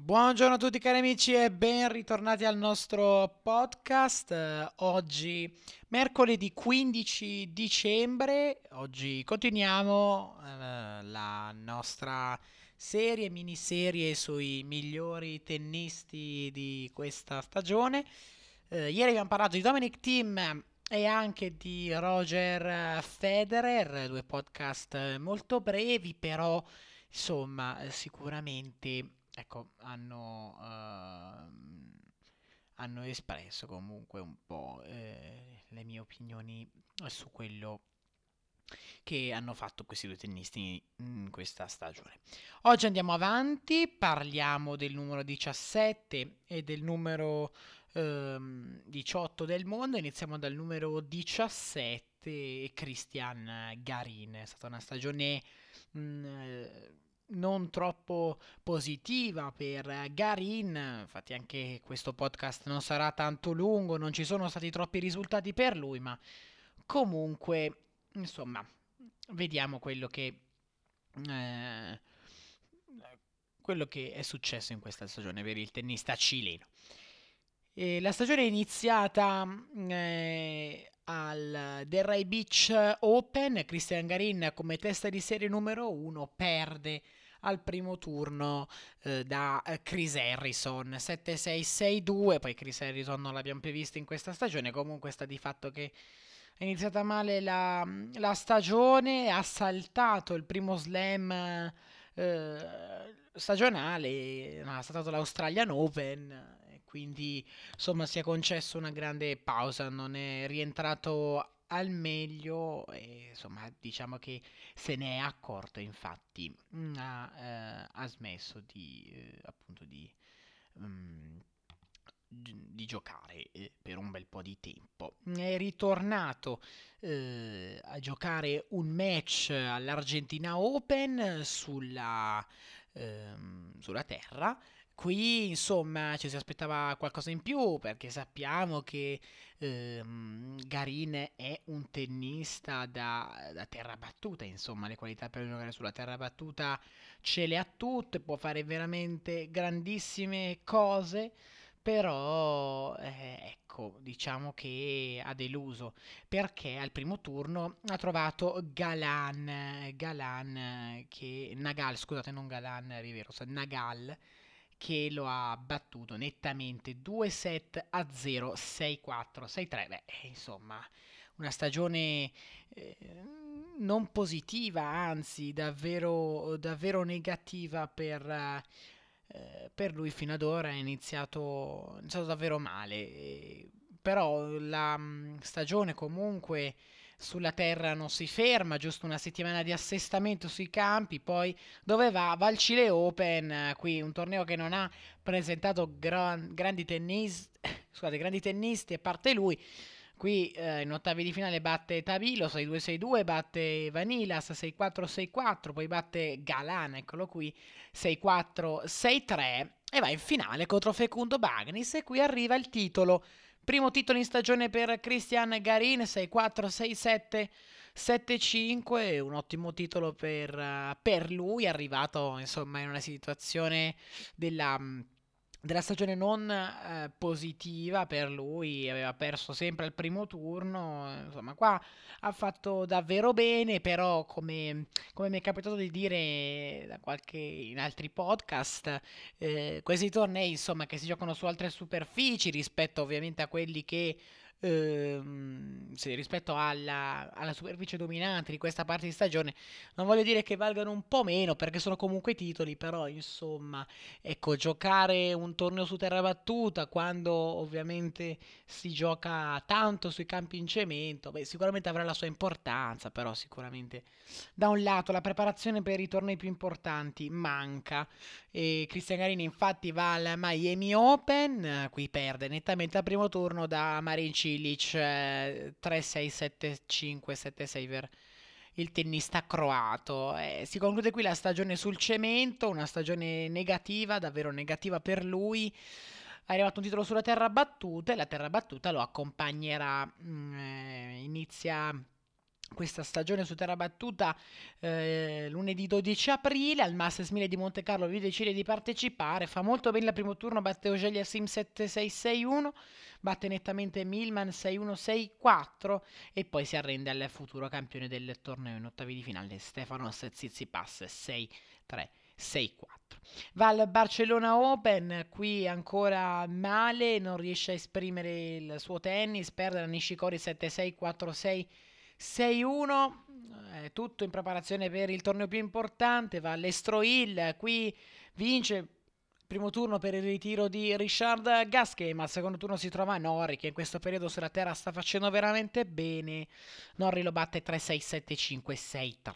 Buongiorno a tutti cari amici e ben ritornati al nostro podcast. Eh, oggi mercoledì 15 dicembre, oggi continuiamo eh, la nostra serie, miniserie sui migliori tennisti di questa stagione. Eh, ieri abbiamo parlato di Dominic Thiem e anche di Roger Federer, due podcast molto brevi, però insomma sicuramente ecco, hanno, uh, hanno espresso comunque un po' eh, le mie opinioni su quello che hanno fatto questi due tennisti in questa stagione. Oggi andiamo avanti, parliamo del numero 17 e del numero ehm, 18 del mondo. Iniziamo dal numero 17, Christian Garin. È stata una stagione mh, mm, non troppo positiva per Garin, infatti anche questo podcast non sarà tanto lungo, non ci sono stati troppi risultati per lui, ma comunque, insomma, vediamo quello che, eh, quello che è successo in questa stagione per il tennista cileno. E la stagione è iniziata eh, al Delray Beach Open, Christian Garin come testa di serie numero 1 perde al primo turno eh, da eh, Chris Harrison. 7-6-6-2 poi Chris Harrison non l'abbiamo più visto in questa stagione. Comunque sta di fatto che è iniziata male la, la stagione ha saltato il primo slam eh, stagionale ha saltato l'Australian Open quindi insomma si è concesso una grande pausa non è rientrato al meglio e insomma diciamo che se ne è accorto infatti mm, ha, eh, ha smesso di eh, appunto di, um, di giocare eh, per un bel po' di tempo. È ritornato eh, a giocare un match all'Argentina Open sulla, ehm, sulla terra Qui insomma ci si aspettava qualcosa in più perché sappiamo che ehm, Garin è un tennista da, da, terra battuta, insomma le qualità per giocare sulla terra battuta ce le ha tutte, può fare veramente grandissime cose, però eh, ecco diciamo che ha deluso perché al primo turno ha trovato Galan, Galan che Nagal, scusate non Galan, Riveros, Nagal che lo ha battuto nettamente 2 set a 0, 6-4, 6-3. Beh, insomma, una stagione eh, non positiva, anzi davvero, davvero negativa per, eh, per lui fino ad ora. È iniziato, è iniziato davvero male. Eh, però la mh, stagione comunque sulla terra non si ferma, giusto una settimana di assestamento sui campi, poi dove va? Va al Chile Open, qui un torneo che non ha presentato gran, grandi, tennis, scusate, grandi tennisti, a parte lui. Qui eh, in ottavi di finale batte Tabilo 6-2-6-2, batte Vanilas 6-4-6-4, poi batte Galan, eccolo qui, 6-4-6-3 e va in finale contro Fecundo Bagnis e qui arriva il titolo Primo titolo in stagione per Christian Garin, 6-4, 6-7, 7-5, un ottimo titolo per, uh, per lui, arrivato insomma in una situazione della della stagione non eh, positiva per lui, aveva perso sempre al primo turno, insomma qua ha fatto davvero bene, però come, come mi è capitato di dire qualche, in altri podcast, eh, questi tornei insomma che si giocano su altre superfici rispetto ovviamente a quelli che ehm, sì, rispetto alla, alla, superficie dominante di questa parte di stagione, non voglio dire che valgano un po' meno perché sono comunque titoli, però insomma, ecco, giocare un torneo su terra battuta quando ovviamente si gioca tanto sui campi in cemento, beh, sicuramente avrà la sua importanza, però sicuramente da un lato la preparazione per i tornei più importanti manca. E Cristian Garini infatti va al Miami Open, qui perde nettamente al primo turno da Marin Cilic eh, 3-6-7-5-7-6 per il tennista croato. Eh, si conclude qui la stagione sul cemento, una stagione negativa, davvero negativa per lui. Ha arrivato un titolo sulla terra battuta e la terra battuta lo accompagnerà, mm, eh, inizia questa stagione su terra battuta eh, lunedì 12 aprile al Masters 1000 di Monte Carlo lui decide di partecipare fa molto bene il primo turno batte Ogelia Sim 7-6-6-1 batte nettamente Milman 6-1-6-4 e poi si arrende al futuro campione del torneo in ottavi di finale Stefanos Tsitsipas 6-3 6-4. Va al Barcellona Open, qui ancora male, non riesce a esprimere il suo tennis, perde la Nishikori 7-6, 4-6, 6-1, eh, tutto in preparazione per il torneo più importante, va all'Estroil, qui vince primo turno per il ritiro di Richard Gasquet, ma al secondo turno si trova Norri che in questo periodo sulla terra sta facendo veramente bene. Norri lo batte 3-6, 7-5, 6-3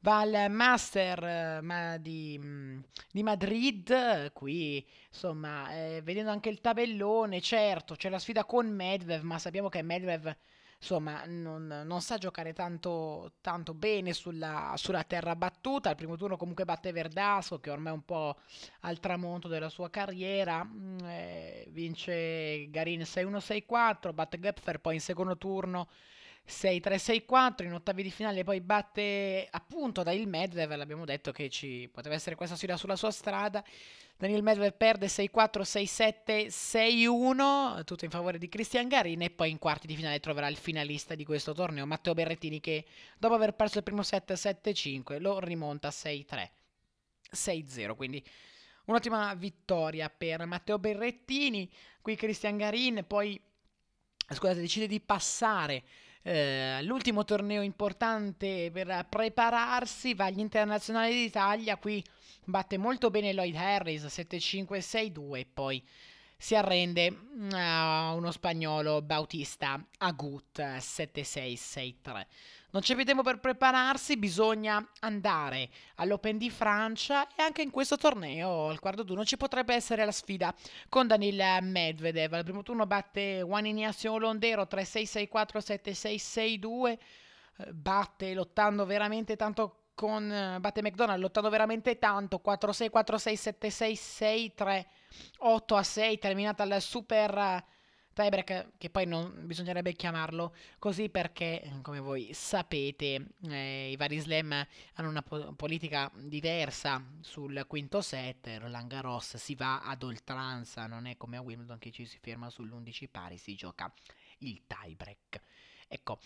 va al Master eh, ma di, mm, di, Madrid, qui insomma eh, vedendo anche il tabellone, certo c'è la sfida con Medvedev, ma sappiamo che Medvedev insomma non, non sa giocare tanto, tanto bene sulla, sulla, terra battuta, al primo turno comunque batte Verdasco che ormai è un po' al tramonto della sua carriera, mm, eh, vince Garin 6-1-6-4, batte Gepfer poi in secondo turno 6-3-6-4 in ottavi di finale poi batte appunto Daniel Medvedev. L'abbiamo detto che ci poteva essere questa sfida sulla sua strada. Daniel Medvedev perde 6-4 6-7 6-1 tutto in favore di Cristian Garin e poi in quarti di finale troverà il finalista di questo torneo Matteo Berrettini che dopo aver perso il primo set 7-5 lo rimonta 6-3 6-0 quindi un'ottima vittoria per Matteo Berrettini. Qui Cristian Garin poi scusate decide di passare eh, l'ultimo torneo importante per prepararsi, va agli internazionali d'Italia, qui batte molto bene Lloyd Harris 7-5-6-2 e poi si arrende mm, a uno spagnolo Bautista Agut 7-6-6-3. Non c'è più tempo per prepararsi, bisogna andare all'Open di Francia e anche in questo torneo, al quarto turno, ci potrebbe essere la sfida con Danil Medvedev. Al primo turno batte Juan Ignacio Londero 3-6-6-4-7-6-6-2, eh, batte lottando veramente tanto con batte McDonald lottando veramente tanto 4-6 4-6 7-6 6-3 8-6 terminata al super tiebreak che poi non bisognerebbe chiamarlo così perché, come voi sapete, eh, i vari slam hanno una po- politica diversa sul quinto set, Roland Garros si va ad oltranza, non è come a Wimbledon che ci si ferma sull'11 pari, si gioca il tiebreak. Ecco,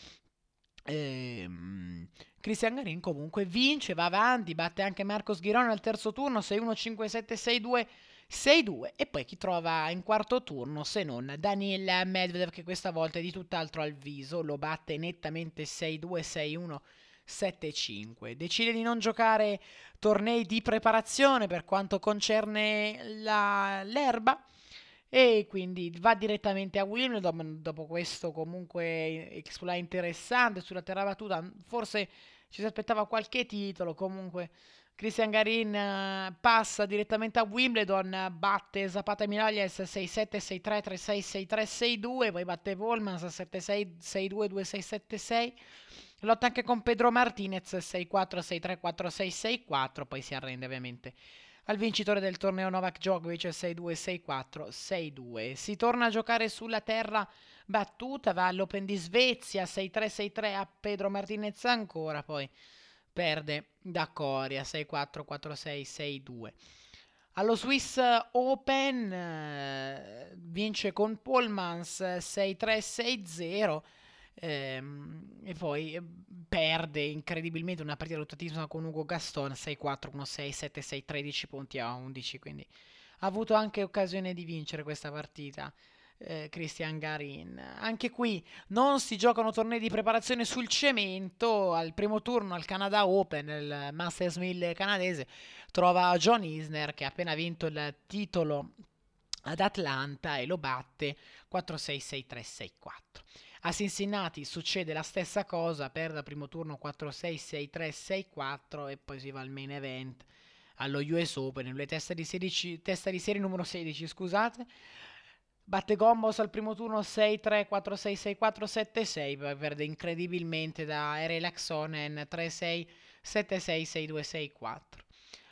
Ehm, Cristian Garin comunque vince, va avanti, batte anche Marcos Girone al terzo turno 6-1-5-7-6-2 6-2 e poi chi trova in quarto turno se non Daniel Medvedev che questa volta è di tutt'altro al viso, lo batte nettamente 6-2, 6-1, 7-5. Decide di non giocare tornei di preparazione per quanto concerne la, l'erba e quindi va direttamente a Wimbledon dopo questo comunque exploit interessante sulla terra battuta forse ci si aspettava qualche titolo comunque Christian Garin uh, passa direttamente a Wimbledon, batte Zapata Miralles 6-7, 6-3, 3-6, 6-3, 6-2, poi batte Volmans 7-6, 6-2, 2-6, 7-6. Lotta anche con Pedro Martinez 6-4, 6-3, 4-6, 6-4, poi si arrende ovviamente al vincitore del torneo Novak Djokovic 6-2, 6-4, 6-2. Si torna a giocare sulla terra battuta, va all'Open di Svezia 6-3, 6-3 a Pedro Martinez ancora, poi perde da Coria 6-4, 4-6, 6-2. Allo Swiss Open eh, vince con Polmans 6-3, 6-0 ehm, e poi eh, perde incredibilmente una partita lottatissima con Ugo Gaston 6-4, 1-6, 7-6, 13 punti a 11, quindi ha avuto anche occasione di vincere questa partita eh, Christian Garin. Anche qui non si giocano tornei di preparazione sul cemento. Al primo turno al Canada Open, il Masters 1000 canadese, trova John Isner che ha appena vinto il titolo ad Atlanta e lo batte 4-6-6-3-6-4. A Cincinnati succede la stessa cosa, perde al primo turno 4-6-6-3-6-4 e poi si va al main event allo US Open, le testa di, 16, testa di serie numero 16, scusate, Batte Gombos al primo turno 6-3, 4-6, 6-4, 7-6, poi perde incredibilmente da Erelaxonen 3-6, 7-6, 6-2, 6-4.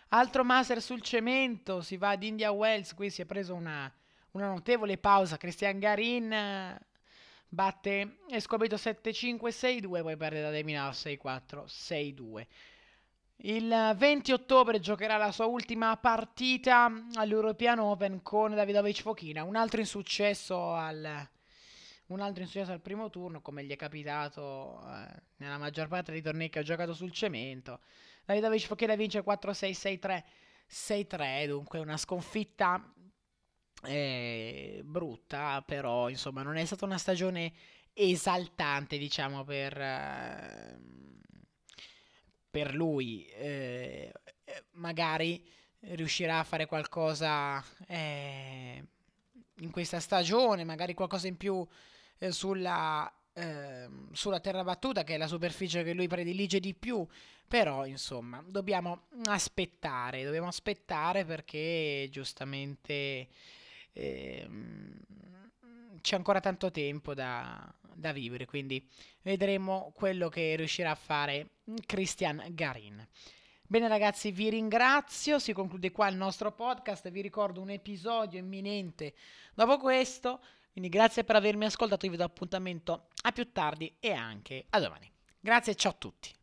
Altro master sul cemento, si va ad India Wells, qui si è preso una, una notevole pausa, Christian Garin batte Escobedo 7-5-6-2, poi perde da Deminao 6-4-6-2. Il 20 ottobre giocherà la sua ultima partita all'European Open con Davidovic Fochina, un altro insuccesso al, un altro insuccesso al primo turno, come gli è capitato eh, nella maggior parte dei tornei che ha giocato sul cemento. Davidovic Fochina vince 4-6, 6-3, 6-3, dunque una sconfitta eh, brutta, però insomma non è stata una stagione esaltante, diciamo, per... Eh, per lui eh, magari riuscirà a fare qualcosa eh, in questa stagione, magari qualcosa in più eh, sulla, ehm, sulla terra battuta, che è la superficie che lui predilige di più. Però, insomma, dobbiamo aspettare, dobbiamo aspettare perché giustamente ehm, c'è ancora tanto tempo da, da vivere, quindi vedremo quello che riuscirà a fare Christian Garin. Bene ragazzi, vi ringrazio, si conclude qua il nostro podcast, vi ricordo un episodio imminente dopo questo, quindi grazie per avermi ascoltato, vi do appuntamento a più tardi e anche a domani. Grazie e ciao a tutti.